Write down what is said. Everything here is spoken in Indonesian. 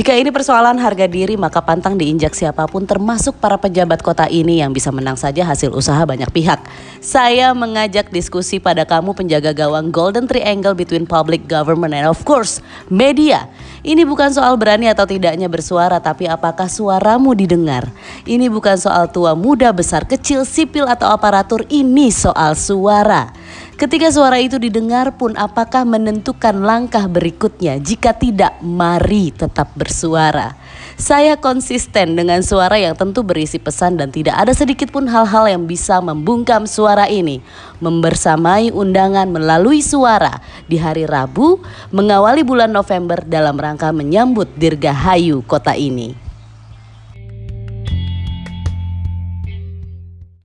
Jika ini persoalan harga diri, maka pantang diinjak siapa pun termasuk para pejabat kota ini yang bisa menang saja hasil usaha banyak pihak. Saya mengajak diskusi pada kamu penjaga gawang Golden Triangle between public government and of course media. Ini bukan soal berani atau tidaknya bersuara, tapi apakah suaramu didengar. Ini bukan soal tua, muda, besar, kecil, sipil atau aparatur, ini soal suara. Ketika suara itu didengar pun apakah menentukan langkah berikutnya? Jika tidak, mari tetap bersuara. Saya konsisten dengan suara yang tentu berisi pesan dan tidak ada sedikit pun hal-hal yang bisa membungkam suara ini. Membersamai undangan melalui suara di hari Rabu mengawali bulan November dalam rangka menyambut Dirgahayu kota ini.